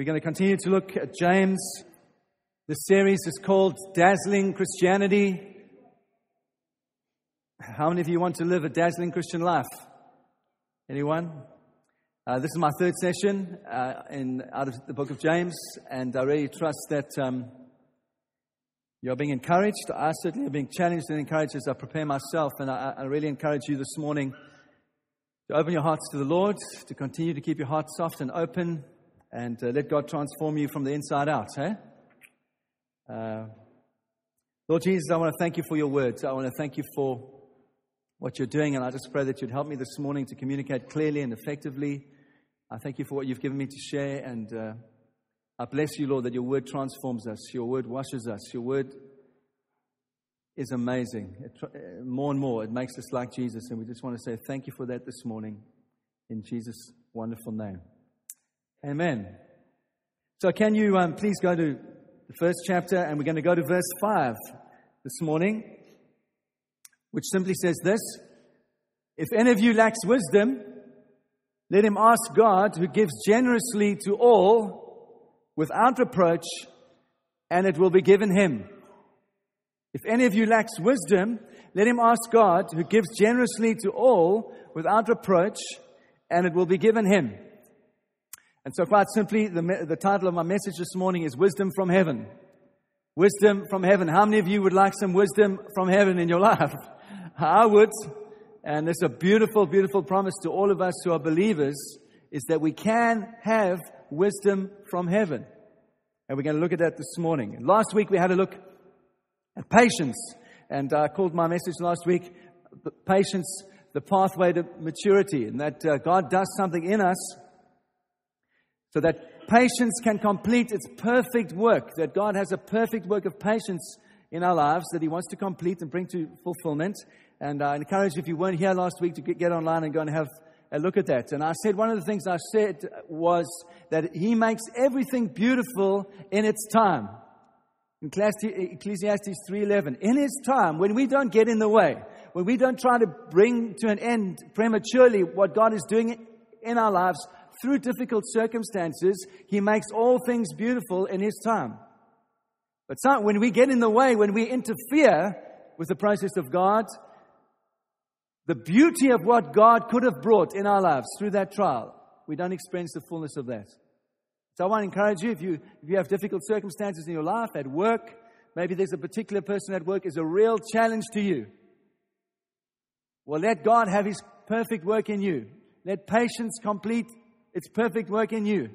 We're going to continue to look at James. The series is called Dazzling Christianity. How many of you want to live a dazzling Christian life? Anyone? Uh, this is my third session uh, in, out of the book of James, and I really trust that um, you're being encouraged. I certainly am being challenged and encouraged as I prepare myself, and I, I really encourage you this morning to open your hearts to the Lord, to continue to keep your heart soft and open, and uh, let God transform you from the inside out. Eh? Uh, Lord Jesus, I want to thank you for your words. I want to thank you for what you're doing, and I just pray that you'd help me this morning to communicate clearly and effectively. I thank you for what you've given me to share, and uh, I bless you, Lord, that your word transforms us, your word washes us, your word is amazing. It, uh, more and more, it makes us like Jesus. And we just want to say thank you for that this morning in Jesus' wonderful name. Amen. So, can you um, please go to the first chapter, and we're going to go to verse 5 this morning, which simply says this If any of you lacks wisdom, let him ask God, who gives generously to all without reproach, and it will be given him. If any of you lacks wisdom, let him ask God, who gives generously to all without reproach, and it will be given him. And so, quite simply, the, the title of my message this morning is Wisdom from Heaven. Wisdom from heaven. How many of you would like some wisdom from heaven in your life? I would. And it's a beautiful, beautiful promise to all of us who are believers is that we can have wisdom from heaven. And we're going to look at that this morning. Last week we had a look at patience. And I called my message last week, Patience, the pathway to maturity, and that uh, God does something in us so that patience can complete its perfect work, that God has a perfect work of patience in our lives that He wants to complete and bring to fulfillment. And I encourage you, if you weren't here last week, to get online and go and have a look at that. And I said one of the things I said was that He makes everything beautiful in its time. In Ecclesiastes 3:11. In his time, when we don't get in the way, when we don't try to bring to an end prematurely what God is doing in our lives through difficult circumstances, he makes all things beautiful in his time. But when we get in the way, when we interfere with the process of God, the beauty of what God could have brought in our lives through that trial, we don't experience the fullness of that. So I want to encourage you if you, if you have difficult circumstances in your life, at work, maybe there's a particular person at work is a real challenge to you. Well, let God have His perfect work in you. Let patience complete its perfect work in you.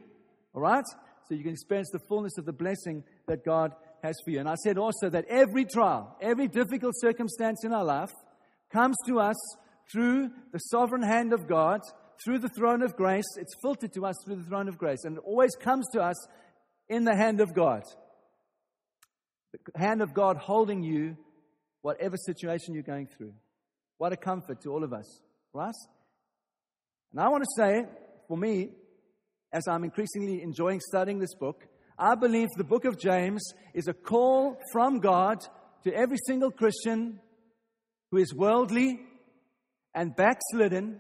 All right? So you can experience the fullness of the blessing that God has for you. And I said also that every trial, every difficult circumstance in our life comes to us through the sovereign hand of God through the throne of grace. It's filtered to us through the throne of grace. And it always comes to us in the hand of God. The hand of God holding you, whatever situation you're going through. What a comfort to all of us, right? And I want to say, for me, as I'm increasingly enjoying studying this book, I believe the book of James is a call from God to every single Christian who is worldly and backslidden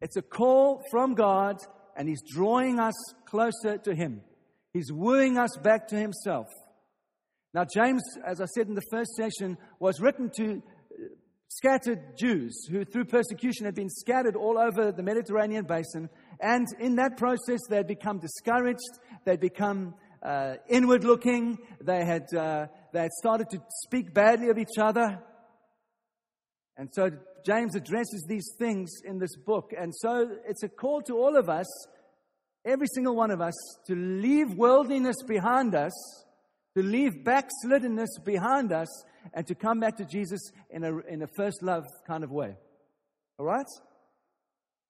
it's a call from God, and He's drawing us closer to Him. He's wooing us back to Himself. Now, James, as I said in the first session, was written to uh, scattered Jews who, through persecution, had been scattered all over the Mediterranean basin. And in that process, they had become discouraged, they'd become uh, inward looking, they had, uh, they had started to speak badly of each other. And so James addresses these things in this book. And so it's a call to all of us, every single one of us, to leave worldliness behind us, to leave backsliddenness behind us, and to come back to Jesus in a, in a first love kind of way. All right?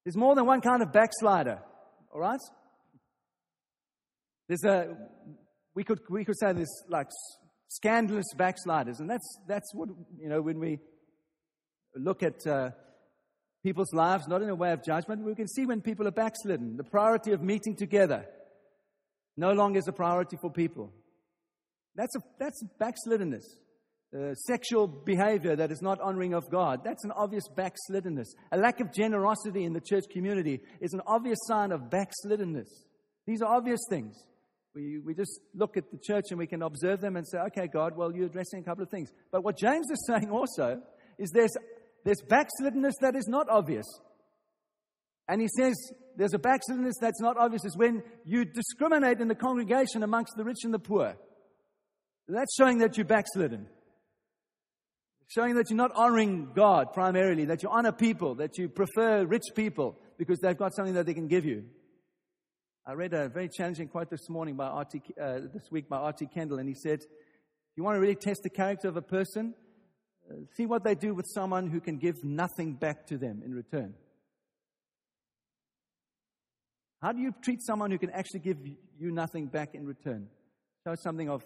There's more than one kind of backslider. All right? There's a, we could, we could say there's like scandalous backsliders. And that's, that's what, you know, when we look at uh, people's lives, not in a way of judgment, we can see when people are backslidden. The priority of meeting together no longer is a priority for people. That's, a, that's backsliddenness. Uh, sexual behavior that is not honoring of God. That's an obvious backsliddenness. A lack of generosity in the church community is an obvious sign of backsliddenness. These are obvious things. We, we just look at the church and we can observe them and say, okay, God, well, you're addressing a couple of things. But what James is saying also is there's, there's backsliddenness that is not obvious. And he says there's a backsliddenness that's not obvious is when you discriminate in the congregation amongst the rich and the poor. That's showing that you're backslidden. Showing that you're not honoring God primarily, that you honor people, that you prefer rich people because they've got something that they can give you. I read a very challenging quote this morning by R.T. Uh, this week by R.T. Kendall, and he said, you want to really test the character of a person, uh, see what they do with someone who can give nothing back to them in return. How do you treat someone who can actually give you nothing back in return? Show something of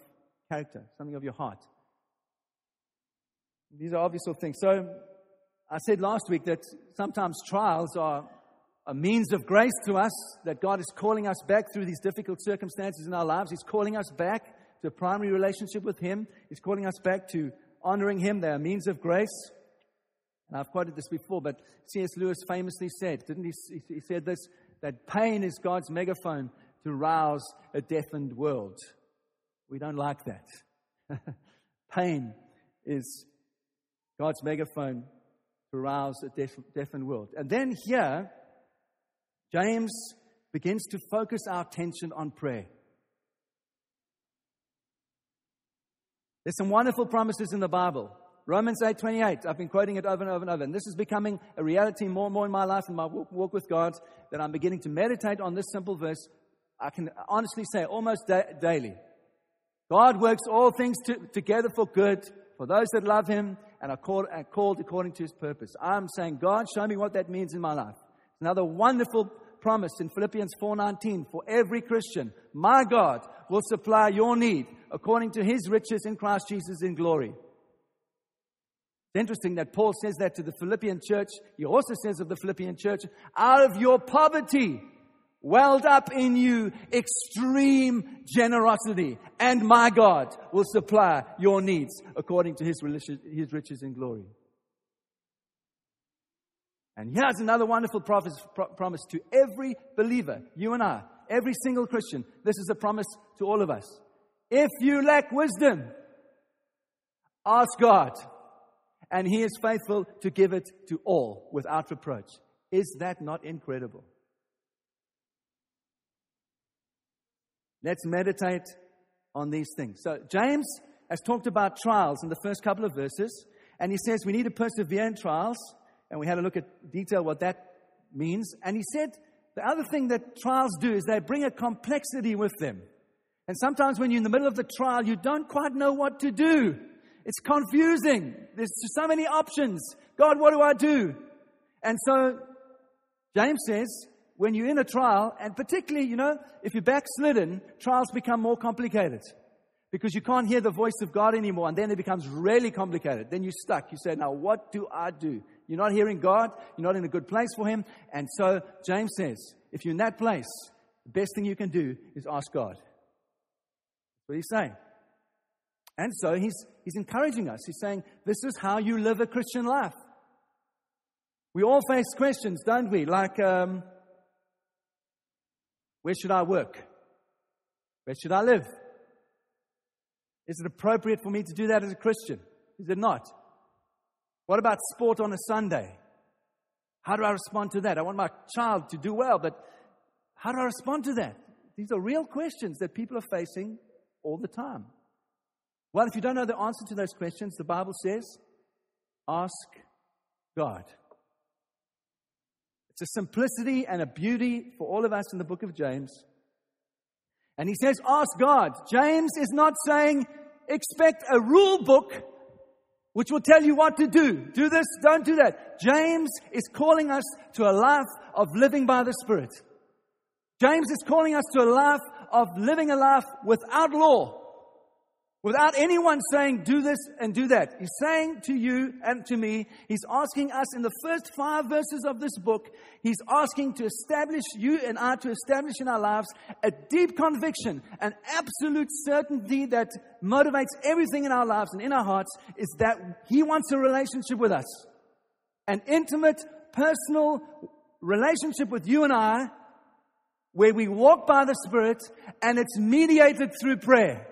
character, something of your heart. These are obvious sort of things. So, I said last week that sometimes trials are a means of grace to us, that God is calling us back through these difficult circumstances in our lives. He's calling us back to a primary relationship with Him. He's calling us back to honoring Him. They are means of grace. And I've quoted this before, but C.S. Lewis famously said, didn't he? He said this that pain is God's megaphone to rouse a deafened world. We don't like that. pain is God's megaphone to rouse a deaf, deafened world. And then here, James begins to focus our attention on prayer. There's some wonderful promises in the Bible. Romans 8:28. I've been quoting it over and over and over. And this is becoming a reality more and more in my life and my walk with God that I'm beginning to meditate on this simple verse. I can honestly say almost da- daily. God works all things to, together for good for those that love Him and are called, are called according to His purpose. I'm saying, God, show me what that means in my life. Another wonderful promise in Philippians 4:19 for every Christian, my God will supply your need according to His riches in Christ Jesus in glory. It's interesting that Paul says that to the Philippian church. He also says of the Philippian church, out of your poverty, welled up in you extreme generosity, and my God will supply your needs according to his, his riches and glory. And here's another wonderful promise, promise to every believer, you and I, every single Christian. This is a promise to all of us. If you lack wisdom, ask God and he is faithful to give it to all without reproach. Is that not incredible? Let's meditate on these things. So, James has talked about trials in the first couple of verses, and he says we need to persevere in trials, and we had a look at detail what that means. And he said the other thing that trials do is they bring a complexity with them. And sometimes when you're in the middle of the trial, you don't quite know what to do. It's confusing. There's so many options. God, what do I do? And so James says, when you're in a trial, and particularly, you know, if you're backslidden, trials become more complicated because you can't hear the voice of God anymore, and then it becomes really complicated. Then you're stuck. You say, Now, what do I do? You're not hearing God, you're not in a good place for Him. And so James says, If you're in that place, the best thing you can do is ask God. That's what he's saying. And so he's, he's encouraging us. He's saying, This is how you live a Christian life. We all face questions, don't we? Like, um, where should I work? Where should I live? Is it appropriate for me to do that as a Christian? Is it not? What about sport on a Sunday? How do I respond to that? I want my child to do well, but how do I respond to that? These are real questions that people are facing all the time. Well, if you don't know the answer to those questions, the Bible says, ask God. It's a simplicity and a beauty for all of us in the book of James. And he says, ask God. James is not saying, expect a rule book which will tell you what to do. Do this, don't do that. James is calling us to a life of living by the Spirit. James is calling us to a life of living a life without law without anyone saying, do this and do that. He's saying to you and to me, he's asking us in the first five verses of this book, he's asking to establish you and I to establish in our lives a deep conviction, an absolute certainty that motivates everything in our lives and in our hearts is that he wants a relationship with us. An intimate, personal relationship with you and I where we walk by the Spirit and it's mediated through prayer.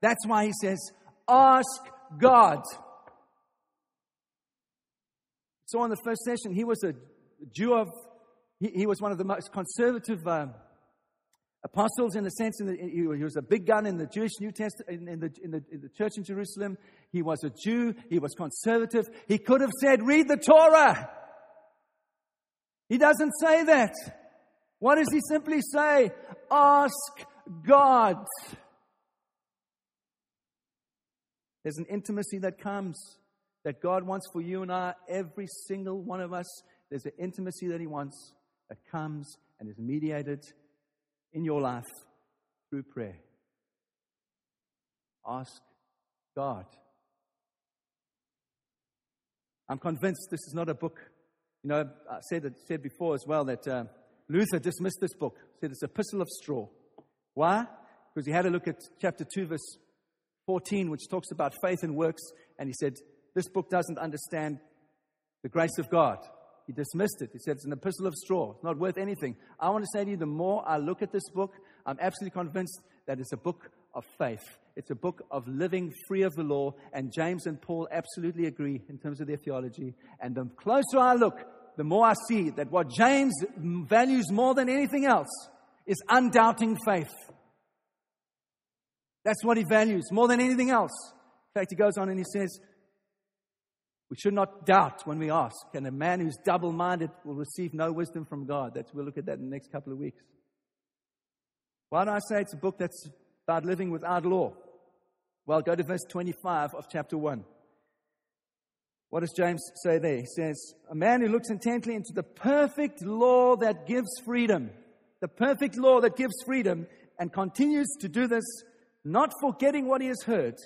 That's why he says, ask God. So, in the first session, he was a Jew of, he, he was one of the most conservative um, apostles in the sense that he was a big gun in the Jewish New Testament, in, in, the, in, the, in the church in Jerusalem. He was a Jew. He was conservative. He could have said, read the Torah. He doesn't say that. What does he simply say? Ask God. There's an intimacy that comes that God wants for you and I, every single one of us. There's an intimacy that He wants that comes and is mediated in your life through prayer. Ask God. I'm convinced this is not a book. You know, I said, said before as well that uh, Luther dismissed this book, said it's an epistle of straw. Why? Because he had a look at chapter 2, verse 14, which talks about faith and works, and he said, This book doesn't understand the grace of God. He dismissed it. He said it's an epistle of straw, it's not worth anything. I want to say to you, the more I look at this book, I'm absolutely convinced that it's a book of faith. It's a book of living free of the law, and James and Paul absolutely agree in terms of their theology. And the closer I look, the more I see that what James values more than anything else is undoubting faith. That's what he values more than anything else. In fact, he goes on and he says, We should not doubt when we ask. And a man who's double minded will receive no wisdom from God. That's, we'll look at that in the next couple of weeks. Why do I say it's a book that's about living without law? Well, go to verse 25 of chapter 1. What does James say there? He says, A man who looks intently into the perfect law that gives freedom, the perfect law that gives freedom, and continues to do this not forgetting what he has heard,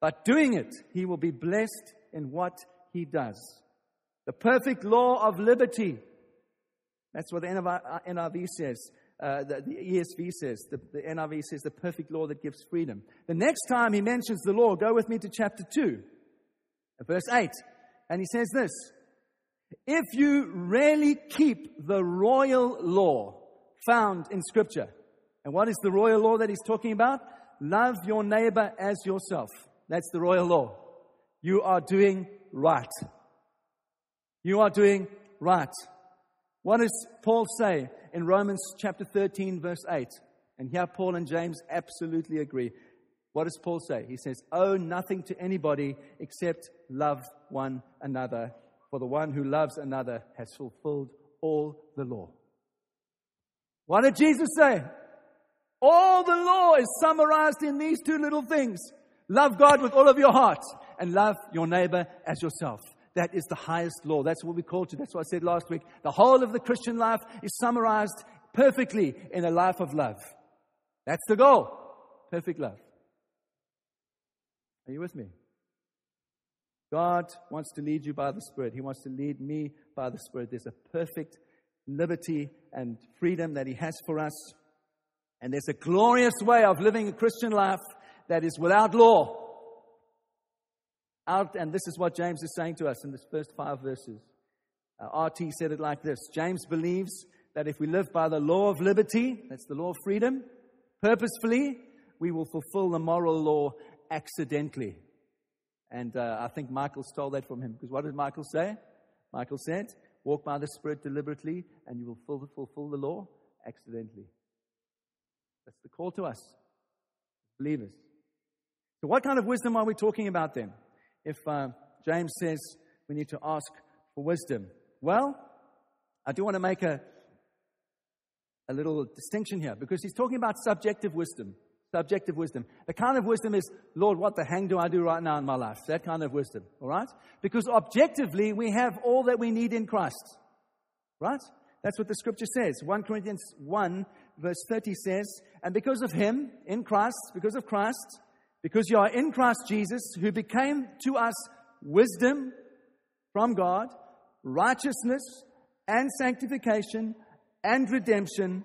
but doing it, he will be blessed in what he does. The perfect law of liberty. That's what the NIV says. Uh, the, the, ESV says. The, the NIV says the perfect law that gives freedom. The next time he mentions the law, go with me to chapter 2, verse 8. And he says this If you really keep the royal law found in Scripture, and what is the royal law that he's talking about? Love your neighbor as yourself. That's the royal law. You are doing right. You are doing right. What does Paul say in Romans chapter 13, verse 8? And here Paul and James absolutely agree. What does Paul say? He says, Owe nothing to anybody except love one another, for the one who loves another has fulfilled all the law. What did Jesus say? All the law is summarized in these two little things. Love God with all of your heart and love your neighbor as yourself. That is the highest law. That's what we call to. That's what I said last week. The whole of the Christian life is summarized perfectly in a life of love. That's the goal. Perfect love. Are you with me? God wants to lead you by the Spirit. He wants to lead me by the Spirit. There's a perfect liberty and freedom that He has for us. And there's a glorious way of living a Christian life that is without law. Out, and this is what James is saying to us in the first five verses. Uh, RT said it like this James believes that if we live by the law of liberty, that's the law of freedom, purposefully, we will fulfill the moral law accidentally. And uh, I think Michael stole that from him because what did Michael say? Michael said, Walk by the Spirit deliberately, and you will fulfill the law accidentally. That's the call to us, believers. So, what kind of wisdom are we talking about then? If uh, James says we need to ask for wisdom, well, I do want to make a, a little distinction here because he's talking about subjective wisdom. Subjective wisdom. The kind of wisdom is, Lord, what the hang do I do right now in my life? That kind of wisdom, all right? Because objectively, we have all that we need in Christ, right? That's what the scripture says. 1 Corinthians 1 verse 30 says, And because of him, in Christ, because of Christ, because you are in Christ Jesus, who became to us wisdom from God, righteousness and sanctification and redemption,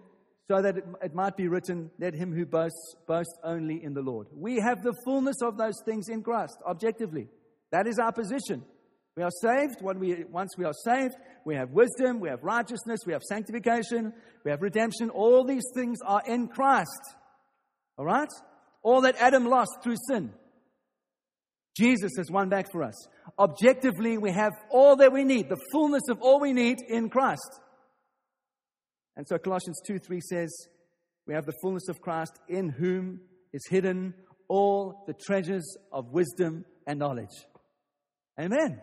so that it, it, might be written, Let him who boasts boast only in the Lord. We have the fullness of those things in Christ, objectively. That is our position. We are saved. When we, once we are saved, we have wisdom, we have righteousness, we have sanctification, we have redemption. All these things are in Christ. All right? All that Adam lost through sin. Jesus has won back for us. Objectively, we have all that we need, the fullness of all we need in Christ. And so Colossians 2 3 says, We have the fullness of Christ in whom is hidden all the treasures of wisdom and knowledge. Amen.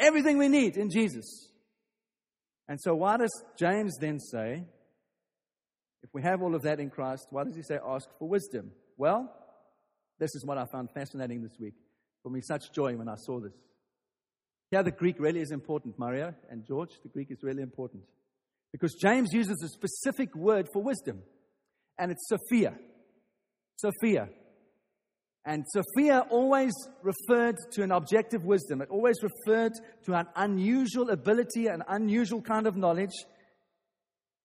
Everything we need in Jesus. And so, why does James then say, if we have all of that in Christ, why does he say ask for wisdom? Well, this is what I found fascinating this week. For me, such joy when I saw this. Yeah, the Greek really is important, Mario and George. The Greek is really important. Because James uses a specific word for wisdom, and it's Sophia. Sophia. And Sophia always referred to an objective wisdom. It always referred to an unusual ability, an unusual kind of knowledge.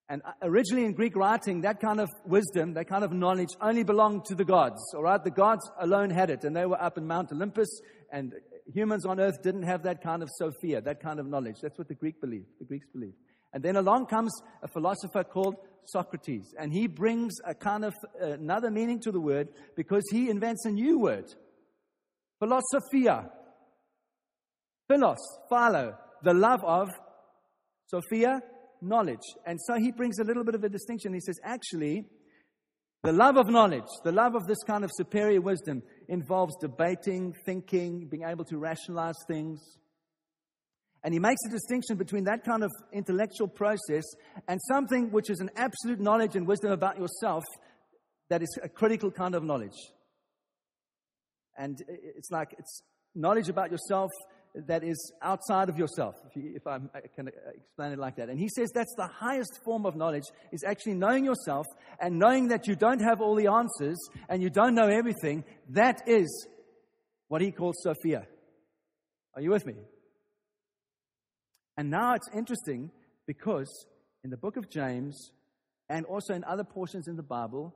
And uh, originally in Greek writing, that kind of wisdom, that kind of knowledge only belonged to the gods, all right? The gods alone had it, and they were up in Mount Olympus, and humans on earth didn't have that kind of Sophia, that kind of knowledge. That's what the Greek believed. The Greeks believed. And then along comes a philosopher called Socrates, and he brings a kind of another meaning to the word because he invents a new word philosophia. Philos, philo, the love of, Sophia, knowledge. And so he brings a little bit of a distinction. He says, actually, the love of knowledge, the love of this kind of superior wisdom, involves debating, thinking, being able to rationalize things. And he makes a distinction between that kind of intellectual process and something which is an absolute knowledge and wisdom about yourself that is a critical kind of knowledge. And it's like it's knowledge about yourself that is outside of yourself, if, you, if I can explain it like that. And he says that's the highest form of knowledge is actually knowing yourself and knowing that you don't have all the answers and you don't know everything. That is what he calls Sophia. Are you with me? And now it's interesting because in the book of James and also in other portions in the Bible,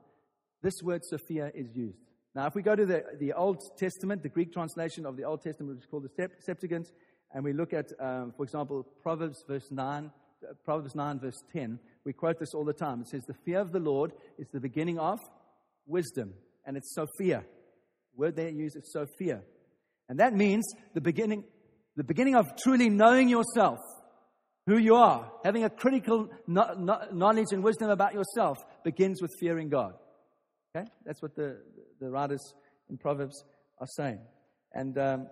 this word Sophia is used. Now, if we go to the, the Old Testament, the Greek translation of the Old Testament, which is called the Septuagint, and we look at, um, for example, Proverbs verse 9, uh, Proverbs 9 verse 10, we quote this all the time. It says, The fear of the Lord is the beginning of wisdom, and it's Sophia. The word they use is Sophia. And that means the beginning, the beginning of truly knowing yourself, who you are, having a critical knowledge and wisdom about yourself begins with fearing God. Okay? That's what the, the writers in Proverbs are saying. And um,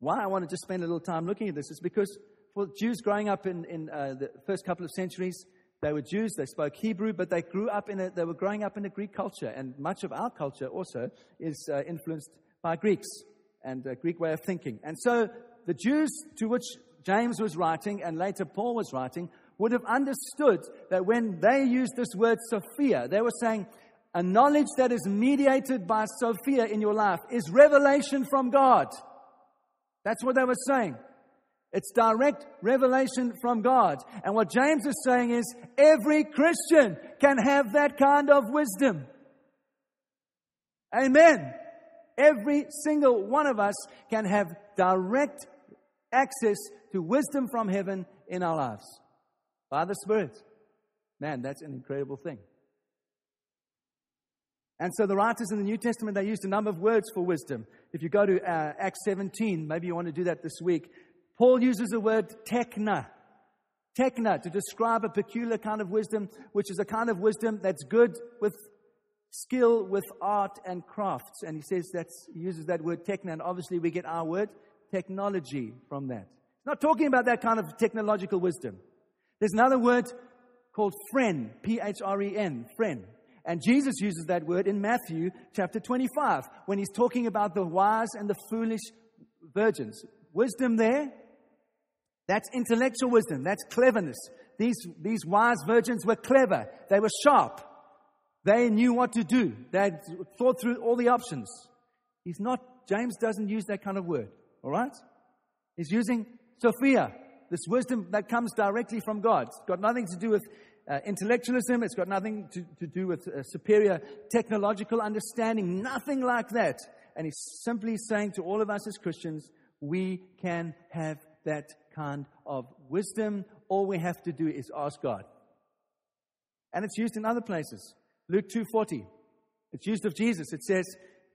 why I want to just spend a little time looking at this is because for Jews growing up in, in uh, the first couple of centuries, they were Jews, they spoke Hebrew, but they grew up in a, they were growing up in a Greek culture. And much of our culture also is uh, influenced by Greeks and a Greek way of thinking. And so the Jews to which James was writing and later Paul was writing would have understood that when they used this word Sophia, they were saying, a knowledge that is mediated by Sophia in your life is revelation from God. That's what they were saying. It's direct revelation from God. And what James is saying is every Christian can have that kind of wisdom. Amen. Every single one of us can have direct access to wisdom from heaven in our lives by the Spirit. Man, that's an incredible thing. And so the writers in the New Testament, they used a number of words for wisdom. If you go to uh, Acts 17, maybe you want to do that this week, Paul uses the word techne. Techne to describe a peculiar kind of wisdom, which is a kind of wisdom that's good with skill, with art and crafts. And he says that he uses that word techne, and obviously we get our word technology from that. Not talking about that kind of technological wisdom. There's another word called phren, P H R E N, phren. And Jesus uses that word in Matthew chapter 25 when he's talking about the wise and the foolish virgins. Wisdom there, that's intellectual wisdom, that's cleverness. These, these wise virgins were clever, they were sharp, they knew what to do, they thought through all the options. He's not, James doesn't use that kind of word, all right? He's using Sophia, this wisdom that comes directly from God. It's got nothing to do with uh, intellectualism. It's got nothing to, to do with uh, superior technological understanding, nothing like that. And he's simply saying to all of us as Christians, we can have that kind of wisdom. All we have to do is ask God. And it's used in other places. Luke 2:40. It's used of Jesus. It says,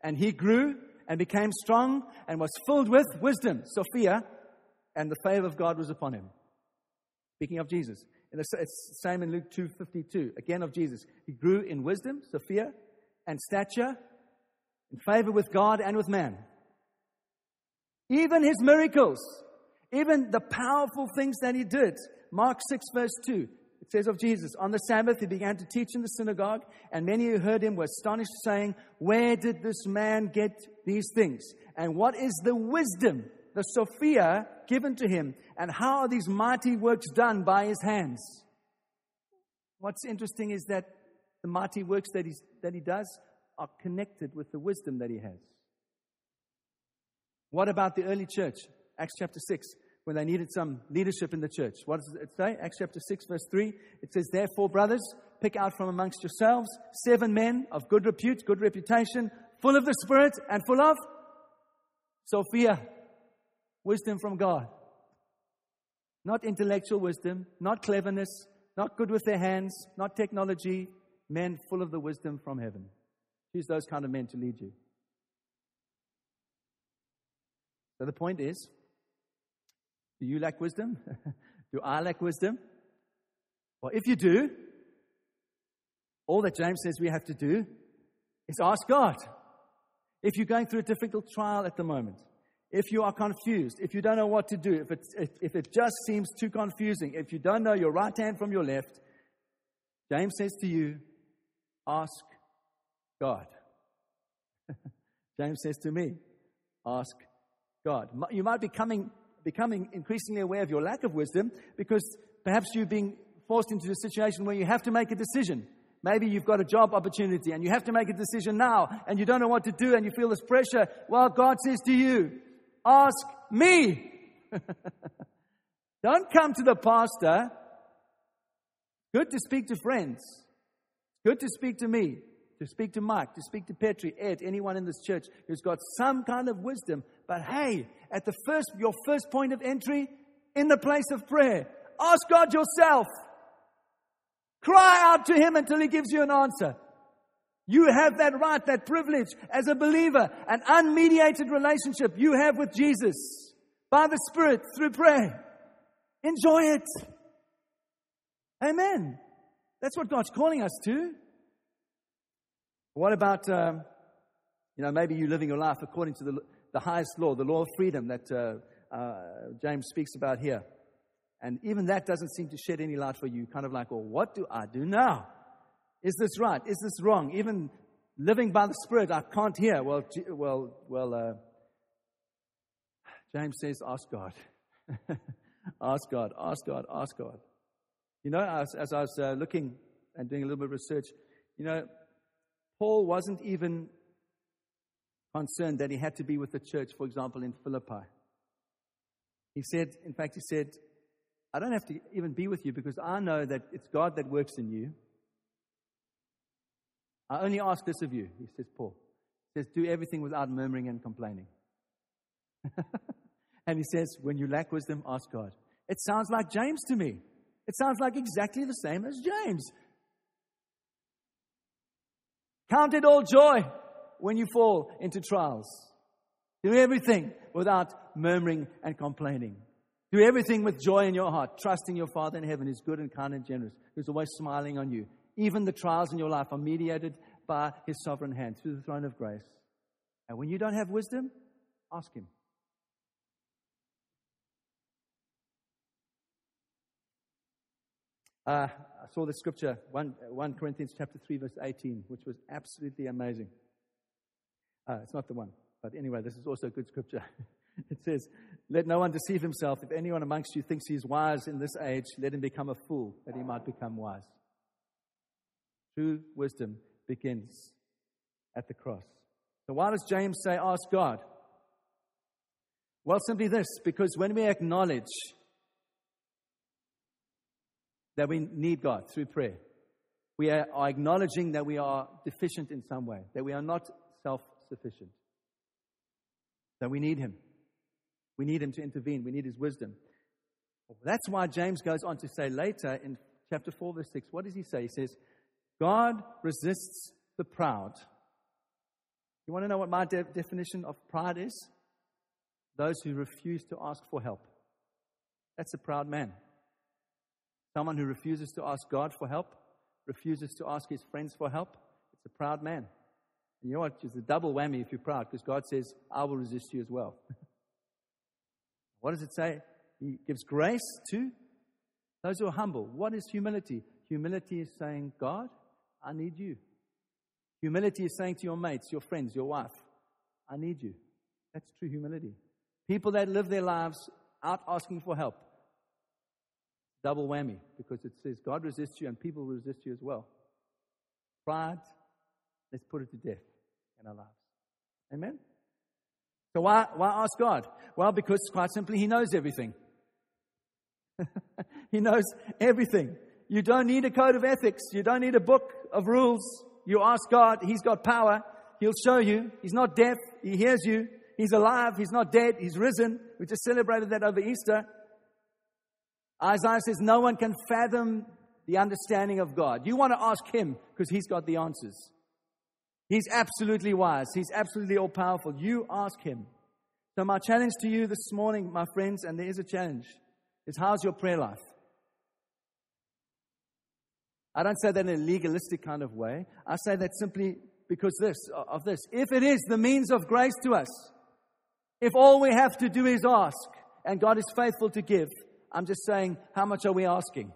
"And he grew and became strong and was filled with wisdom, Sophia, and the favor of God was upon him." Speaking of Jesus. And it's the same in Luke 2:52, again of Jesus. He grew in wisdom, Sophia, and stature, in favor with God and with man. Even his miracles, even the powerful things that he did. Mark 6, verse 2. Says of Jesus, on the Sabbath he began to teach in the synagogue, and many who heard him were astonished, saying, Where did this man get these things? And what is the wisdom, the Sophia, given to him? And how are these mighty works done by his hands? What's interesting is that the mighty works that, he's, that he does are connected with the wisdom that he has. What about the early church? Acts chapter 6 when they needed some leadership in the church. What does it say? Acts chapter 6, verse 3. It says, Therefore, brothers, pick out from amongst yourselves seven men of good repute, good reputation, full of the Spirit and full of Sophia, wisdom from God. Not intellectual wisdom, not cleverness, not good with their hands, not technology, men full of the wisdom from heaven. Choose those kind of men to lead you. So the point is, do you lack wisdom? do I lack wisdom? Well, if you do, all that James says we have to do is ask God. If you're going through a difficult trial at the moment, if you are confused, if you don't know what to do, if, it's, if, if it just seems too confusing, if you don't know your right hand from your left, James says to you, ask God. James says to me, ask God. You might be coming becoming increasingly aware of your lack of wisdom because perhaps you've been forced into a situation where you have to make a decision. Maybe you've got a job opportunity and you have to make a decision now and you don't know what to do and you feel this pressure. Well, God says to you, ask me. don't come to the pastor. Good to speak to friends. Good to speak to me, to speak to Mike, to speak to Petri, Ed, anyone in this church who's got some kind of wisdom. But hey, at the first, your first point of entry in the place of prayer. Ask God yourself. Cry out to Him until He gives you an answer. You have that right, that privilege as a believer, an unmediated relationship you have with Jesus by the Spirit through prayer. Enjoy it. Amen. That's what God's calling us to. What about, um, you know, maybe you living your life according to the the highest law, the law of freedom that uh, uh, James speaks about here. And even that doesn't seem to shed any light for you. Kind of like, well, what do I do now? Is this right? Is this wrong? Even living by the Spirit, I can't hear. Well, well, well. Uh, James says, ask God, ask God, ask God, ask God. You know, as, as I was uh, looking and doing a little bit of research, you know, Paul wasn't even concerned that he had to be with the church, for example, in Philippi. He said, in fact, he said, I don't have to even be with you because I know that it's God that works in you. I only ask this of you, he says, Paul. He says, do everything without murmuring and complaining. and he says, when you lack wisdom, ask God. It sounds like James to me. It sounds like exactly the same as James. Count it all joy when you fall into trials. Do everything without murmuring and complaining. Do everything with joy in your heart, trusting your Father in heaven who's good and kind and generous, who's always smiling on you. Even the trials in your life are mediated by his sovereign hand through the throne of grace. And when you don't have wisdom, ask him. Uh, saw the scripture, 1, 1 Corinthians chapter 3, verse 18, which was absolutely amazing. Uh, it's not the one. But anyway, this is also a good scripture. it says, Let no one deceive himself. If anyone amongst you thinks he is wise in this age, let him become a fool, that he might become wise. True wisdom begins at the cross. So, why does James say, Ask God? Well, simply this because when we acknowledge that we need God through prayer, we are acknowledging that we are deficient in some way, that we are not self sufficient. That we need Him. We need Him to intervene. We need His wisdom. That's why James goes on to say later in chapter 4, verse 6, what does he say? He says, God resists the proud. You want to know what my de- definition of pride is? Those who refuse to ask for help. That's a proud man. Someone who refuses to ask God for help, refuses to ask his friends for help, it's a proud man. And you know what? It's a double whammy if you're proud, because God says, I will resist you as well. what does it say? He gives grace to those who are humble. What is humility? Humility is saying, God, I need you. Humility is saying to your mates, your friends, your wife, I need you. That's true humility. People that live their lives out asking for help. Double whammy, because it says God resists you and people resist you as well. Pride, let's put it to death in our lives. Amen? So why, why ask God? Well, because quite simply, He knows everything. he knows everything. You don't need a code of ethics. You don't need a book of rules. You ask God. He's got power. He'll show you. He's not deaf. He hears you. He's alive. He's not dead. He's risen. We just celebrated that over Easter. Isaiah says no one can fathom the understanding of God. You want to ask him because he's got the answers. He's absolutely wise. He's absolutely all powerful. You ask him. So, my challenge to you this morning, my friends, and there is a challenge, is how's your prayer life? I don't say that in a legalistic kind of way. I say that simply because this, of this. If it is the means of grace to us, if all we have to do is ask, and God is faithful to give, I'm just saying, how much are we asking?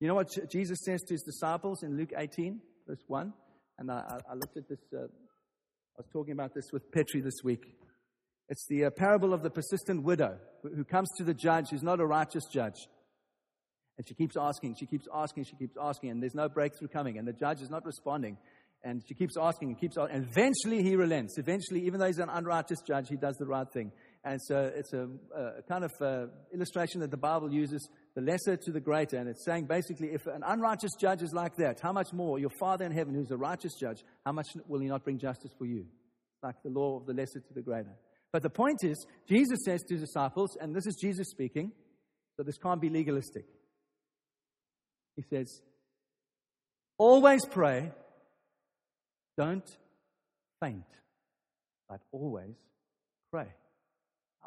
You know what Jesus says to his disciples in Luke 18, verse 1? And I, I looked at this, uh, I was talking about this with Petri this week. It's the uh, parable of the persistent widow who comes to the judge who's not a righteous judge. And she keeps asking, she keeps asking, she keeps asking, and there's no breakthrough coming, and the judge is not responding. And she keeps asking and keeps asking, and eventually he relents. Eventually, even though he's an unrighteous judge, he does the right thing. And so it's a, a kind of uh, illustration that the Bible uses the lesser to the greater. And it's saying basically, if an unrighteous judge is like that, how much more your Father in heaven, who's a righteous judge, how much will he not bring justice for you? Like the law of the lesser to the greater. But the point is, Jesus says to his disciples, and this is Jesus speaking, so this can't be legalistic. He says, Always pray, don't faint, but always pray.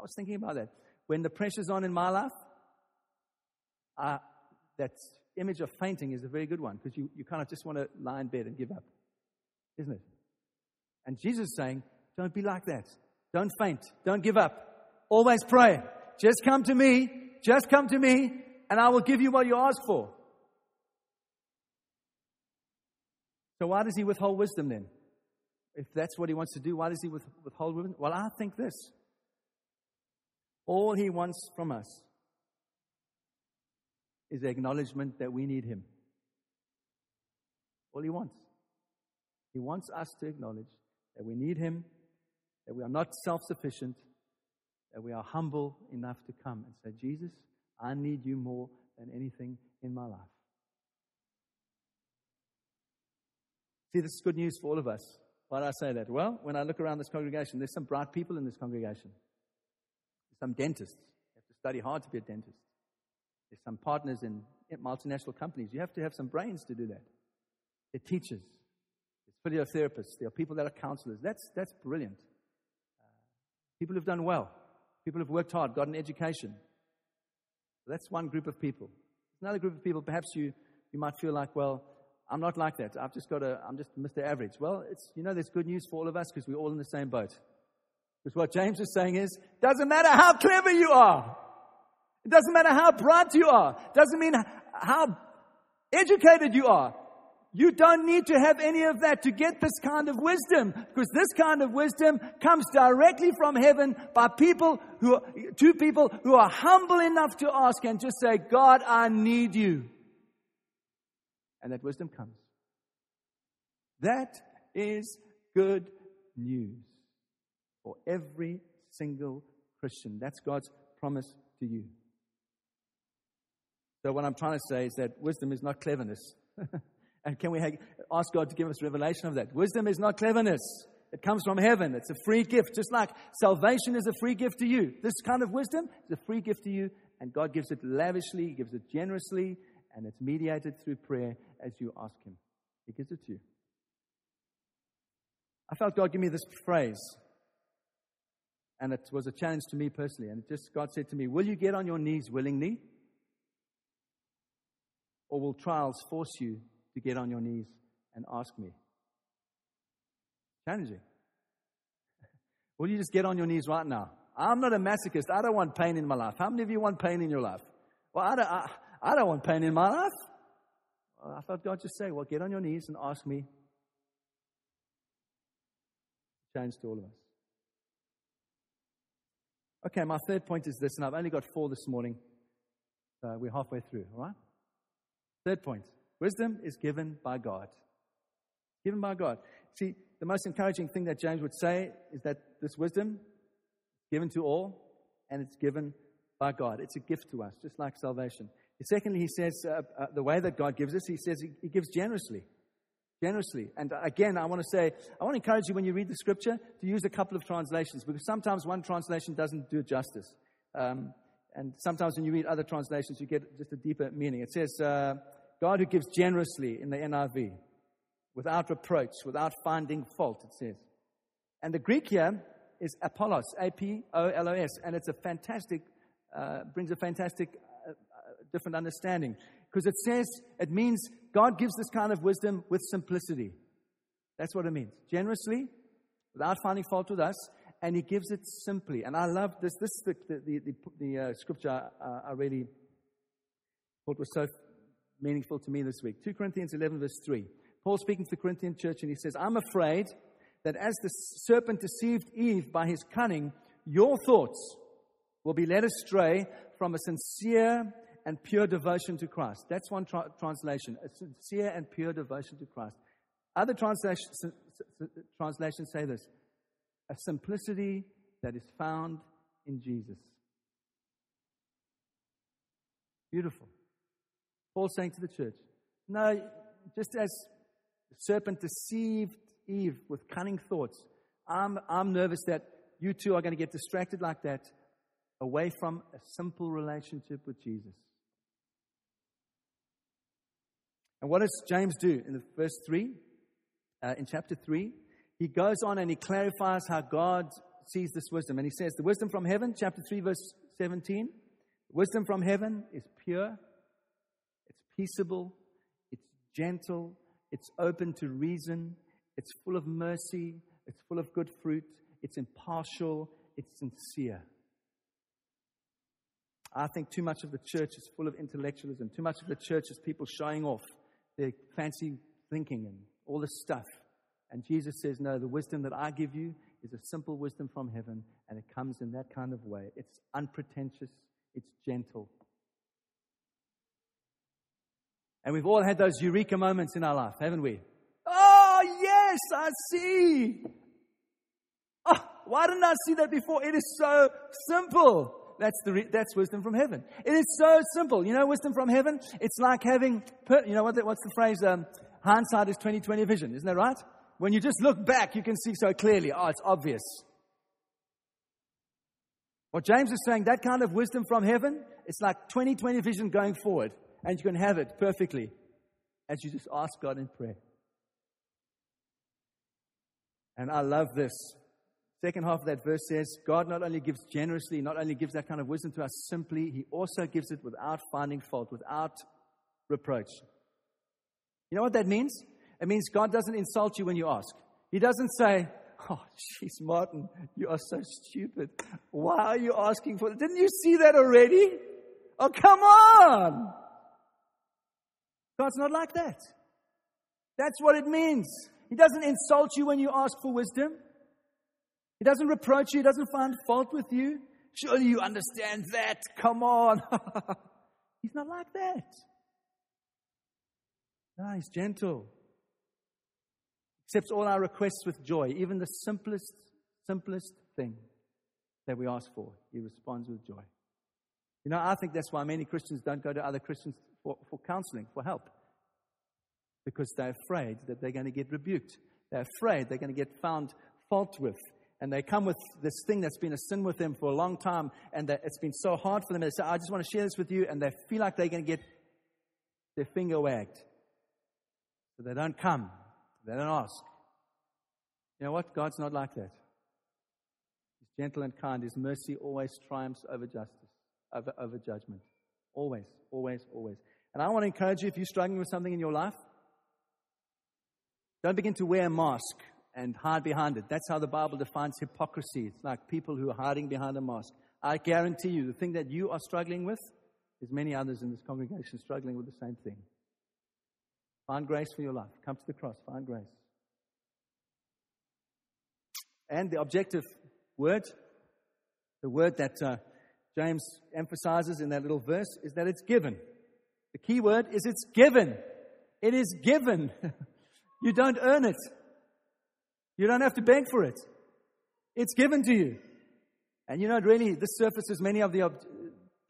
I was thinking about that. When the pressure's on in my life, uh, that image of fainting is a very good one because you, you kind of just want to lie in bed and give up, isn't it? And Jesus is saying, don't be like that. Don't faint. Don't give up. Always pray. Just come to me. Just come to me, and I will give you what you ask for. So, why does he withhold wisdom then? If that's what he wants to do, why does he withhold wisdom? Well, I think this all he wants from us is the acknowledgement that we need him. All he wants. He wants us to acknowledge that we need him, that we are not self sufficient, that we are humble enough to come and say, Jesus, I need you more than anything in my life. See, this is good news for all of us. Why do I say that? Well, when I look around this congregation, there's some bright people in this congregation. Some dentists. You have to study hard to be a dentist. There's some partners in multinational companies. You have to have some brains to do that. There are teachers. There's physiotherapists. There are people that are counselors. That's, that's brilliant. Uh, people who've done well. People who've worked hard, got an education. That's one group of people. Another group of people, perhaps you, you might feel like, well, I'm not like that. I've just got a, I'm just Mr. Average. Well, it's, you know, there's good news for all of us because we're all in the same boat. Because what James is saying is, doesn't matter how clever you are. It doesn't matter how bright you are. It doesn't mean how educated you are. You don't need to have any of that to get this kind of wisdom because this kind of wisdom comes directly from heaven by people who, are, two people who are humble enough to ask and just say, God, I need you and that wisdom comes. That is good news for every single Christian. That's God's promise to you. So, what I'm trying to say is that wisdom is not cleverness. and can we ask God to give us revelation of that? Wisdom is not cleverness. It comes from heaven. It's a free gift, just like salvation is a free gift to you. This kind of wisdom is a free gift to you, and God gives it lavishly, He gives it generously, and it's mediated through prayer as you ask Him. He gives it to you. I felt God give me this phrase, and it was a challenge to me personally. And just God said to me, Will you get on your knees willingly? Or will trials force you to get on your knees and ask me? Challenging. Will you just get on your knees right now? I'm not a masochist. I don't want pain in my life. How many of you want pain in your life? Well, I don't, I, I don't want pain in my life. I felt God just say, Well, get on your knees and ask me Change to all of us. Okay, my third point is this, and I've only got four this morning. So we're halfway through, all right? Third point wisdom is given by God. Given by God. See, the most encouraging thing that James would say is that this wisdom is given to all, and it's given by God. It's a gift to us, just like salvation. Secondly, he says uh, uh, the way that God gives us, he says he, he gives generously generously. And again, I want to say, I want to encourage you when you read the scripture to use a couple of translations because sometimes one translation doesn't do it justice. Um, and sometimes when you read other translations, you get just a deeper meaning. It says, uh, God who gives generously in the NIV, without reproach, without finding fault, it says. And the Greek here is Apollos, A P O L O S, and it's a fantastic, uh, brings a fantastic uh, uh different understanding because it says, it means God gives this kind of wisdom with simplicity. That's what it means. Generously, without finding fault with us, and He gives it simply. And I love this. This is the, the, the, the uh, scripture uh, I really thought was so meaningful to me this week. 2 Corinthians 11, verse 3. Paul speaking to the Corinthian church, and he says, I'm afraid that as the serpent deceived Eve by his cunning, your thoughts will be led astray from a sincere and pure devotion to Christ. That's one tra- translation, a sincere and pure devotion to Christ. Other translations, translations say this a simplicity that is found in Jesus. Beautiful. Paul saying to the church, no, just as the serpent deceived Eve with cunning thoughts, I'm, I'm nervous that you two are going to get distracted like that away from a simple relationship with Jesus. And what does James do in the verse 3? Uh, in chapter 3, he goes on and he clarifies how God sees this wisdom. And he says, The wisdom from heaven, chapter 3, verse 17, wisdom from heaven is pure, it's peaceable, it's gentle, it's open to reason, it's full of mercy, it's full of good fruit, it's impartial, it's sincere. I think too much of the church is full of intellectualism. Too much of the church is people showing off their fancy thinking and all this stuff. And Jesus says, No, the wisdom that I give you is a simple wisdom from heaven, and it comes in that kind of way. It's unpretentious, it's gentle. And we've all had those eureka moments in our life, haven't we? Oh, yes, I see. Oh, why didn't I see that before? It is so simple. That's, the re- that's wisdom from heaven. It is so simple. You know, wisdom from heaven? It's like having, per- you know, what the, what's the phrase? Um, hindsight is 2020 vision. Isn't that right? When you just look back, you can see so clearly. Oh, it's obvious. What James is saying, that kind of wisdom from heaven, it's like 2020 vision going forward. And you can have it perfectly as you just ask God in prayer. And I love this. Second half of that verse says, God not only gives generously, not only gives that kind of wisdom to us simply, He also gives it without finding fault, without reproach. You know what that means? It means God doesn't insult you when you ask. He doesn't say, Oh, jeez, Martin, you are so stupid. Why are you asking for it? Didn't you see that already? Oh, come on. God's not like that. That's what it means. He doesn't insult you when you ask for wisdom. He doesn't reproach you, he doesn't find fault with you. Surely you understand that. Come on. he's not like that. No, he's gentle. Accepts all our requests with joy, even the simplest, simplest thing that we ask for. He responds with joy. You know, I think that's why many Christians don't go to other Christians for, for counseling, for help. Because they're afraid that they're going to get rebuked. They're afraid they're going to get found fault with. And they come with this thing that's been a sin with them for a long time, and that it's been so hard for them. They say, I just want to share this with you, and they feel like they're going to get their finger wagged. So they don't come, they don't ask. You know what? God's not like that. He's gentle and kind. His mercy always triumphs over justice, over, over judgment. Always, always, always. And I want to encourage you if you're struggling with something in your life, don't begin to wear a mask and hide behind it. That's how the Bible defines hypocrisy. It's like people who are hiding behind a mask. I guarantee you, the thing that you are struggling with is many others in this congregation struggling with the same thing. Find grace for your life. Come to the cross. Find grace. And the objective word, the word that uh, James emphasizes in that little verse, is that it's given. The key word is it's given. It is given. you don't earn it. You don't have to beg for it. It's given to you. And you know, really, this surfaces many of the ob-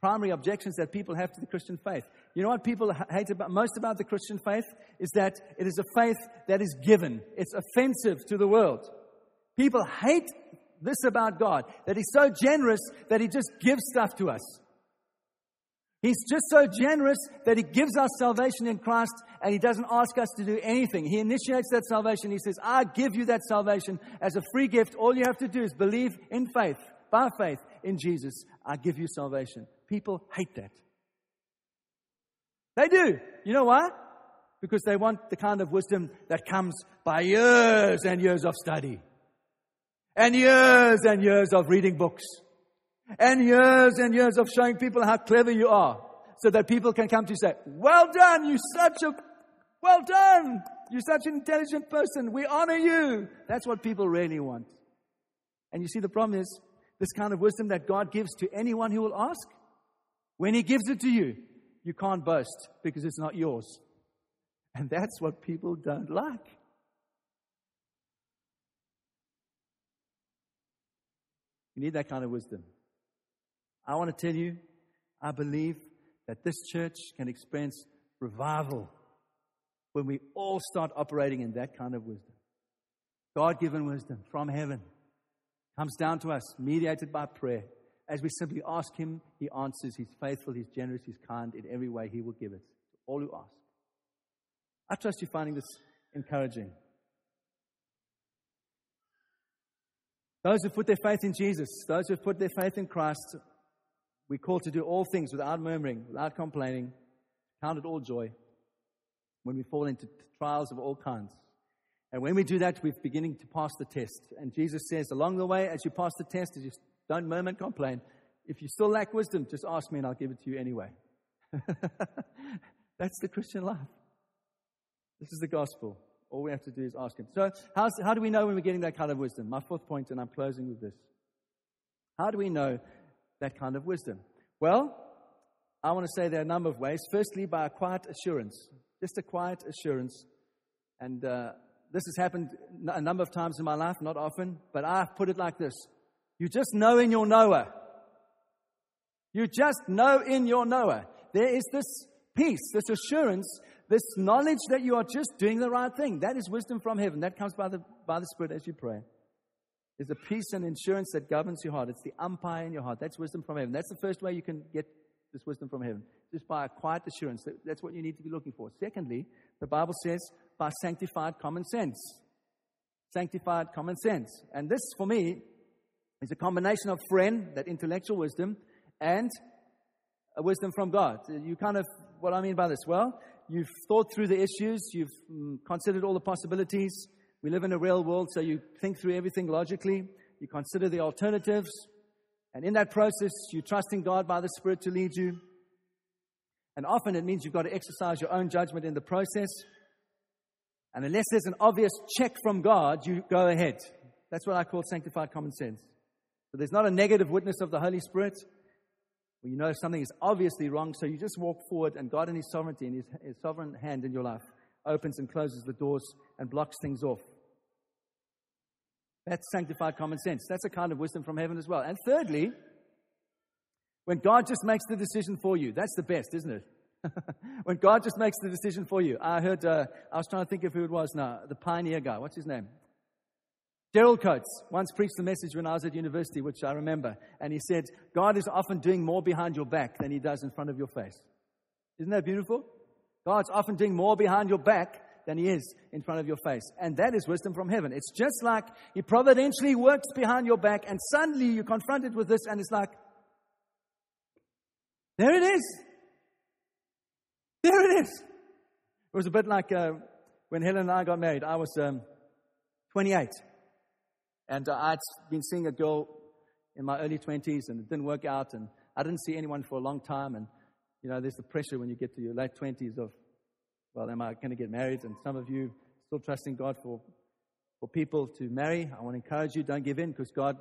primary objections that people have to the Christian faith. You know what people hate about, most about the Christian faith? Is that it is a faith that is given. It's offensive to the world. People hate this about God, that He's so generous that He just gives stuff to us. He's just so generous that He gives us salvation in Christ and He doesn't ask us to do anything. He initiates that salvation. He says, I give you that salvation as a free gift. All you have to do is believe in faith, by faith in Jesus. I give you salvation. People hate that. They do. You know why? Because they want the kind of wisdom that comes by years and years of study, and years and years of reading books and years and years of showing people how clever you are so that people can come to you and say, Well done, you such a, well done, you're such an intelligent person. We honor you. That's what people really want. And you see, the problem is this kind of wisdom that God gives to anyone who will ask, when He gives it to you, you can't boast because it's not yours. And that's what people don't like. You need that kind of wisdom. I want to tell you, I believe that this church can experience revival when we all start operating in that kind of wisdom. God given wisdom from heaven comes down to us, mediated by prayer. As we simply ask Him, He answers. He's faithful, He's generous, He's kind. In every way, He will give it to all who ask. I trust you're finding this encouraging. Those who put their faith in Jesus, those who put their faith in Christ, we're called to do all things without murmuring, without complaining, count it all joy when we fall into trials of all kinds. And when we do that, we're beginning to pass the test. And Jesus says, along the way, as you pass the test, you don't murmur and complain, if you still lack wisdom, just ask me and I'll give it to you anyway. That's the Christian life. This is the gospel. All we have to do is ask Him. So, how do we know when we're getting that kind of wisdom? My fourth point, and I'm closing with this. How do we know that kind of wisdom? Well, I want to say there are a number of ways. Firstly, by a quiet assurance, just a quiet assurance. And uh, this has happened a number of times in my life, not often, but I've put it like this You just know in your knower. You just know in your knower. There is this peace, this assurance, this knowledge that you are just doing the right thing. That is wisdom from heaven. That comes by the, by the Spirit as you pray. There's a peace and insurance that governs your heart. It's the umpire in your heart. That's wisdom from heaven. That's the first way you can get this wisdom from heaven, just by a quiet assurance. That's what you need to be looking for. Secondly, the Bible says by sanctified common sense. Sanctified common sense. And this, for me, is a combination of phren, that intellectual wisdom, and a wisdom from God. You kind of, what I mean by this? Well, you've thought through the issues, you've mm, considered all the possibilities, we live in a real world, so you think through everything logically, you consider the alternatives, and in that process, you trust in God by the Spirit to lead you. And often it means you've got to exercise your own judgment in the process. And unless there's an obvious check from God, you go ahead. That's what I call sanctified common sense. So there's not a negative witness of the Holy Spirit where you know something is obviously wrong, so you just walk forward, and God, in His sovereignty, in His, His sovereign hand in your life, opens and closes the doors and blocks things off. That's sanctified common sense. That's a kind of wisdom from heaven as well. And thirdly, when God just makes the decision for you, that's the best, isn't it? when God just makes the decision for you. I heard, uh, I was trying to think of who it was now, the pioneer guy. What's his name? Gerald Coates once preached a message when I was at university, which I remember, and he said, God is often doing more behind your back than he does in front of your face. Isn't that beautiful? God's often doing more behind your back than he is in front of your face. And that is wisdom from heaven. It's just like he providentially works behind your back, and suddenly you're confronted with this, and it's like, there it is. There it is. It was a bit like uh, when Helen and I got married. I was um, 28. And uh, I'd been seeing a girl in my early 20s, and it didn't work out. And I didn't see anyone for a long time. And, you know, there's the pressure when you get to your late 20s of, well, am I going to get married? And some of you still trusting God for, for people to marry. I want to encourage you, don't give in because God,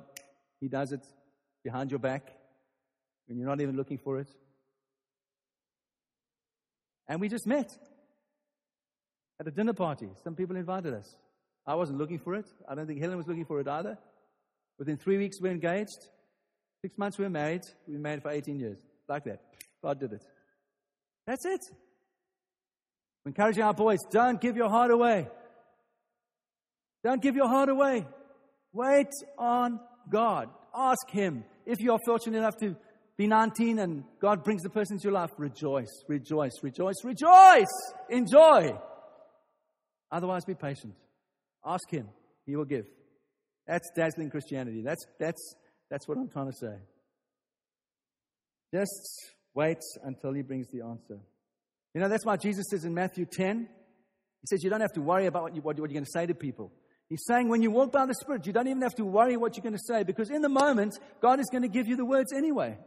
He does it behind your back when you're not even looking for it. And we just met at a dinner party. Some people invited us. I wasn't looking for it. I don't think Helen was looking for it either. Within three weeks, we're engaged. Six months, we're married. We were married for 18 years. Like that. God did it. That's it. We're encouraging our boys don't give your heart away. Don't give your heart away. Wait on God. Ask Him. If you are fortunate enough to be 19 and God brings the person into your life, rejoice, rejoice, rejoice, rejoice. Enjoy. Otherwise, be patient. Ask Him, He will give. That's dazzling Christianity. That's, that's, that's what I'm trying to say. Just wait until He brings the answer. You know, that's why Jesus says in Matthew 10, He says, You don't have to worry about what, you, what, what you're going to say to people. He's saying when you walk by the Spirit, you don't even have to worry what you're going to say because in the moment, God is going to give you the words anyway.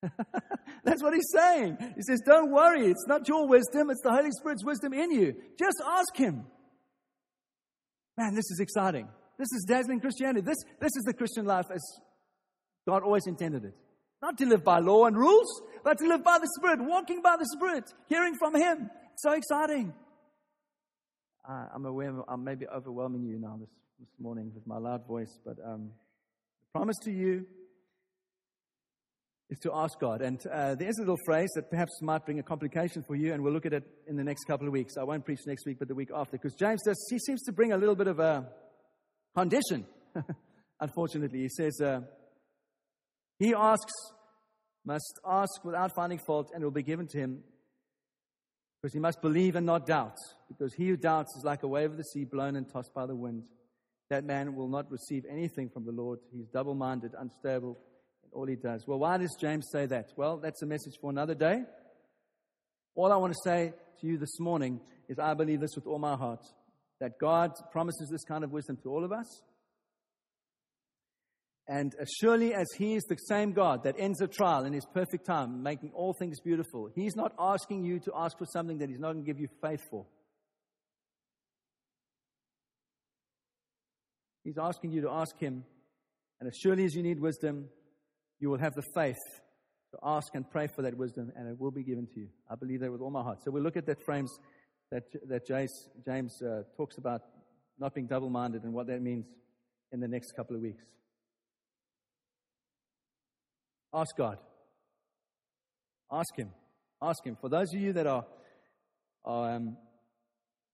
That's what he's saying. He says, Don't worry, it's not your wisdom, it's the Holy Spirit's wisdom in you. Just ask Him. Man, this is exciting. This is dazzling Christianity. This, this is the Christian life as God always intended it. Not to live by law and rules, but to live by the Spirit, walking by the Spirit, hearing from Him. so exciting. Uh, I'm aware I'm maybe overwhelming you now this, this morning with my loud voice, but um, I promise to you is to ask God. And uh, there's a little phrase that perhaps might bring a complication for you, and we'll look at it in the next couple of weeks. I won't preach next week, but the week after, because James does, he seems to bring a little bit of a condition, unfortunately. He says, uh, He asks, must ask without finding fault, and it will be given to him, because he must believe and not doubt, because he who doubts is like a wave of the sea blown and tossed by the wind. That man will not receive anything from the Lord. He's double minded, unstable and all he does. Well, why does James say that? Well, that's a message for another day. All I want to say to you this morning is I believe this with all my heart that God promises this kind of wisdom to all of us. And as surely as He is the same God that ends a trial in His perfect time, making all things beautiful, He's not asking you to ask for something that He's not going to give you faith for. He's asking you to ask Him, and as surely as you need wisdom, you will have the faith to ask and pray for that wisdom, and it will be given to you. I believe that with all my heart. So we look at that frames that, that James, James uh, talks about not being double minded and what that means in the next couple of weeks. Ask God. Ask Him. Ask Him. For those of you that are, are um,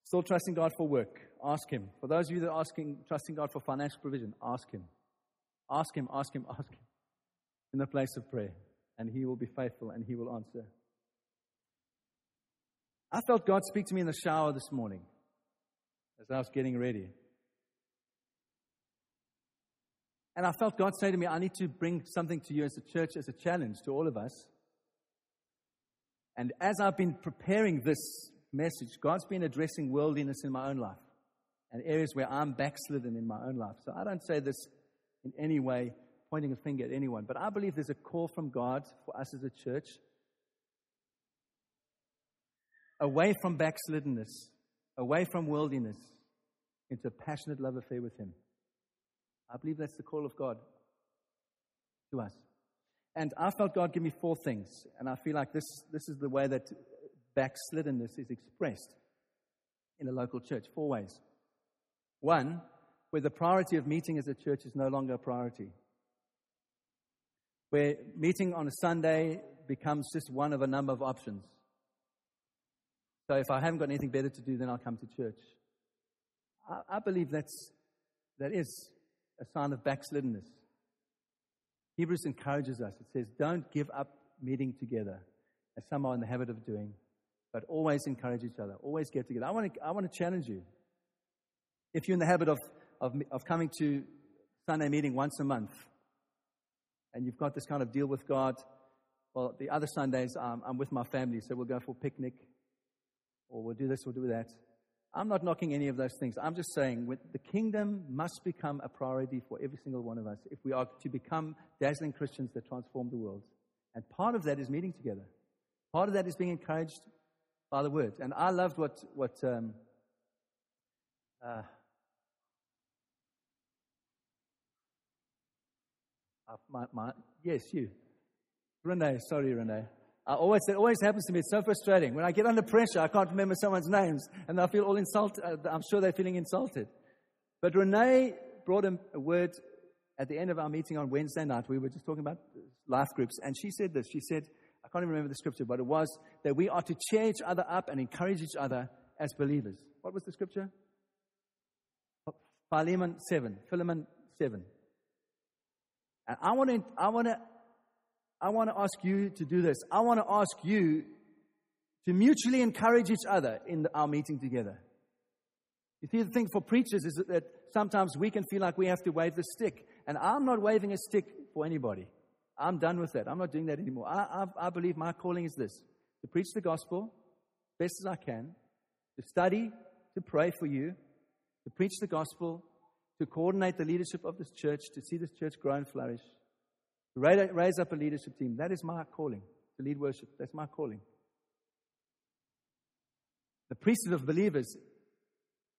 still trusting God for work, ask Him. For those of you that are asking, trusting God for financial provision, ask Him. Ask Him, ask Him, ask Him in the place of prayer, and He will be faithful and He will answer. I felt God speak to me in the shower this morning as I was getting ready. And I felt God say to me, I need to bring something to you as a church, as a challenge to all of us. And as I've been preparing this message, God's been addressing worldliness in my own life and areas where I'm backslidden in my own life. So I don't say this in any way pointing a finger at anyone, but I believe there's a call from God for us as a church away from backsliddenness, away from worldliness, into a passionate love affair with Him. I believe that's the call of God to us. And I felt God give me four things, and I feel like this, this is the way that backsliddenness is expressed in a local church. Four ways. One, where the priority of meeting as a church is no longer a priority where meeting on a Sunday becomes just one of a number of options. So if I haven't got anything better to do, then I'll come to church. I, I believe that's that is a sign of backsliddenness. Hebrews encourages us. It says, Don't give up meeting together, as some are in the habit of doing, but always encourage each other. Always get together. I want to, I want to challenge you. If you're in the habit of, of, of coming to Sunday meeting once a month, and you've got this kind of deal with God, well, the other Sundays um, I'm with my family, so we'll go for a picnic, or we'll do this, we'll do that. I'm not knocking any of those things. I'm just saying the kingdom must become a priority for every single one of us if we are to become dazzling Christians that transform the world. And part of that is meeting together. Part of that is being encouraged by the word. And I loved what, what um, uh, uh, my, my, yes, you. Renee, sorry, Renee. I always, it always happens to me. It's so frustrating. When I get under pressure, I can't remember someone's names, and I feel all insulted. Uh, I'm sure they're feeling insulted. But Renee brought a, a word at the end of our meeting on Wednesday night. We were just talking about life groups, and she said this. She said, I can't even remember the scripture, but it was that we are to cheer each other up and encourage each other as believers. What was the scripture? Philemon 7. Philemon 7. And I want to, I want to I want to ask you to do this. I want to ask you to mutually encourage each other in our meeting together. You see, the thing for preachers is that sometimes we can feel like we have to wave the stick. And I'm not waving a stick for anybody. I'm done with that. I'm not doing that anymore. I, I, I believe my calling is this to preach the gospel best as I can, to study, to pray for you, to preach the gospel, to coordinate the leadership of this church, to see this church grow and flourish, Raise up a leadership team. That is my calling to lead worship. That's my calling. The priesthood of believers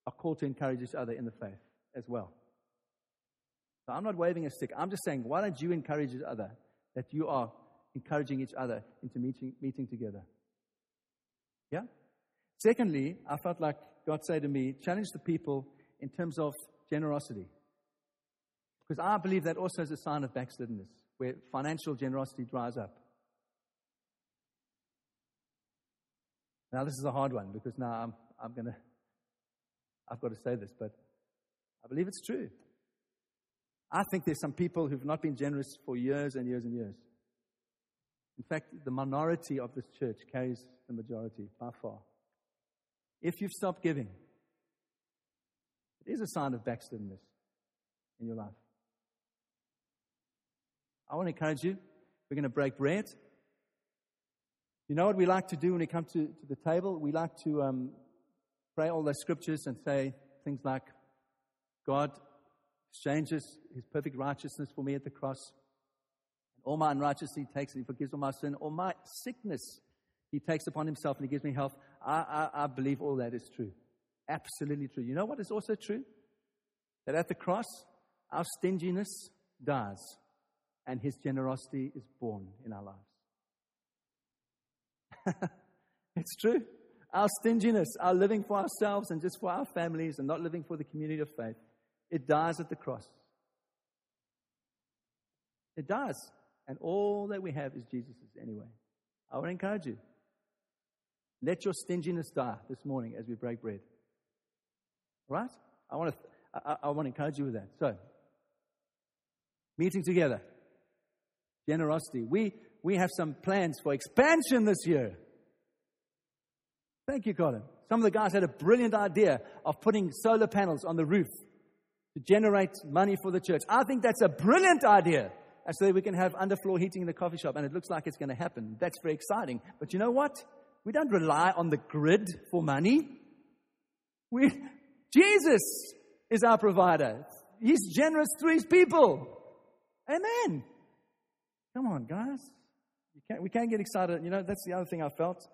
are called to encourage each other in the faith as well. So I'm not waving a stick. I'm just saying, why don't you encourage each other that you are encouraging each other into meeting, meeting together? Yeah? Secondly, I felt like God said to me, challenge the people in terms of generosity. Because I believe that also is a sign of backsliddenness where financial generosity dries up. Now, this is a hard one because now I'm, I'm going to, I've got to say this, but I believe it's true. I think there's some people who've not been generous for years and years and years. In fact, the minority of this church carries the majority by far. If you've stopped giving, it is a sign of backslidenness in your life. I want to encourage you. We're going to break bread. You know what we like to do when we come to, to the table? We like to um, pray all those scriptures and say things like, God exchanges his perfect righteousness for me at the cross. And all my unrighteousness he takes and he forgives all my sin. All my sickness he takes upon himself and he gives me health. I, I, I believe all that is true. Absolutely true. You know what is also true? That at the cross, our stinginess dies and his generosity is born in our lives. it's true. Our stinginess, our living for ourselves and just for our families and not living for the community of faith, it dies at the cross. It does. And all that we have is Jesus's anyway. I would encourage you. Let your stinginess die this morning as we break bread. Right? I want to, I, I want to encourage you with that. So, meeting together generosity. We, we have some plans for expansion this year. Thank you, Colin. Some of the guys had a brilliant idea of putting solar panels on the roof to generate money for the church. I think that's a brilliant idea. So that we can have underfloor heating in the coffee shop, and it looks like it's going to happen. That's very exciting. But you know what? We don't rely on the grid for money. We, Jesus is our provider. He's generous to his people. Amen. Come on, guys. Can't, we can't get excited. You know, that's the other thing I felt.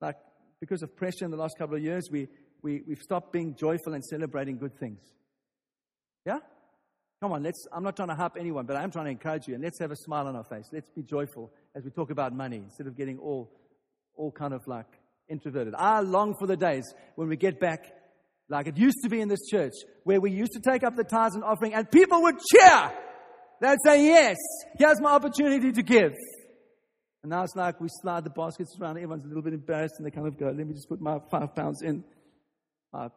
Like, because of pressure in the last couple of years, we, we, we've stopped being joyful and celebrating good things. Yeah? Come on, let's, I'm not trying to hype anyone, but I'm trying to encourage you. And let's have a smile on our face. Let's be joyful as we talk about money instead of getting all, all kind of like introverted. I long for the days when we get back like it used to be in this church, where we used to take up the tithes and offering and people would cheer They'd say, yes, here's my opportunity to give. And now it's like we slide the baskets around. Everyone's a little bit embarrassed and they kind of go, let me just put my five pounds in.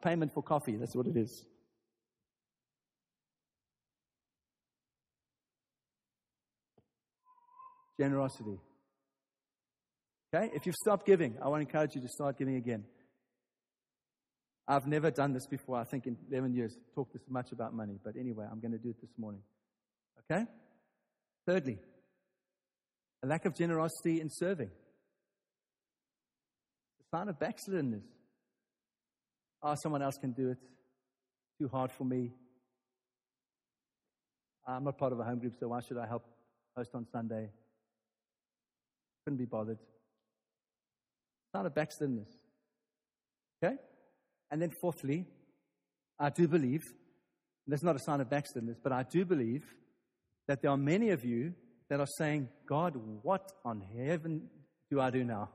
Payment for coffee, that's what it is. Generosity. Okay? If you've stopped giving, I want to encourage you to start giving again. I've never done this before, I think, in 11 years, talked this much about money. But anyway, I'm going to do it this morning. Okay? Thirdly, a lack of generosity in serving. The sign of backslidenness. Oh, ah, someone else can do it. Too hard for me. I'm not part of a home group, so why should I help host on Sunday? Couldn't be bothered. Sign of backslidenness. Okay? And then, fourthly, I do believe, and that's not a sign of backslidenness, but I do believe that there are many of you that are saying, God, what on heaven do I do now?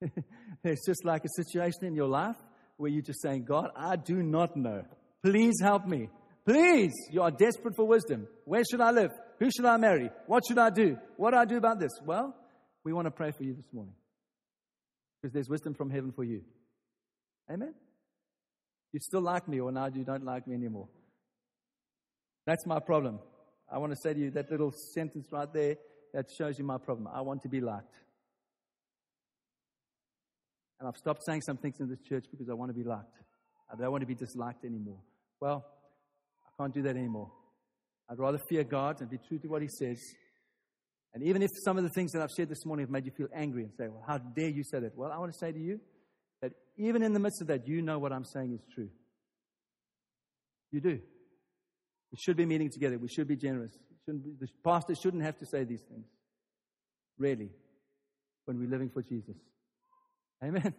There's just like a situation in your life where you're just saying, God, I do not know. Please help me. Please, you are desperate for wisdom. Where should I live? Who should I marry? What should I do? What do I do about this? Well, we want to pray for you this morning because there's wisdom from heaven for you. Amen? You still like me, or now you don't like me anymore. That's my problem. I want to say to you that little sentence right there that shows you my problem. I want to be liked. And I've stopped saying some things in this church because I want to be liked. I don't want to be disliked anymore. Well, I can't do that anymore. I'd rather fear God and be true to what He says. And even if some of the things that I've said this morning have made you feel angry and say, Well, how dare you say that? Well, I want to say to you that even in the midst of that, you know what I'm saying is true. You do. We should be meeting together. We should be generous. Be, the pastor shouldn't have to say these things. Really. When we're living for Jesus. Amen.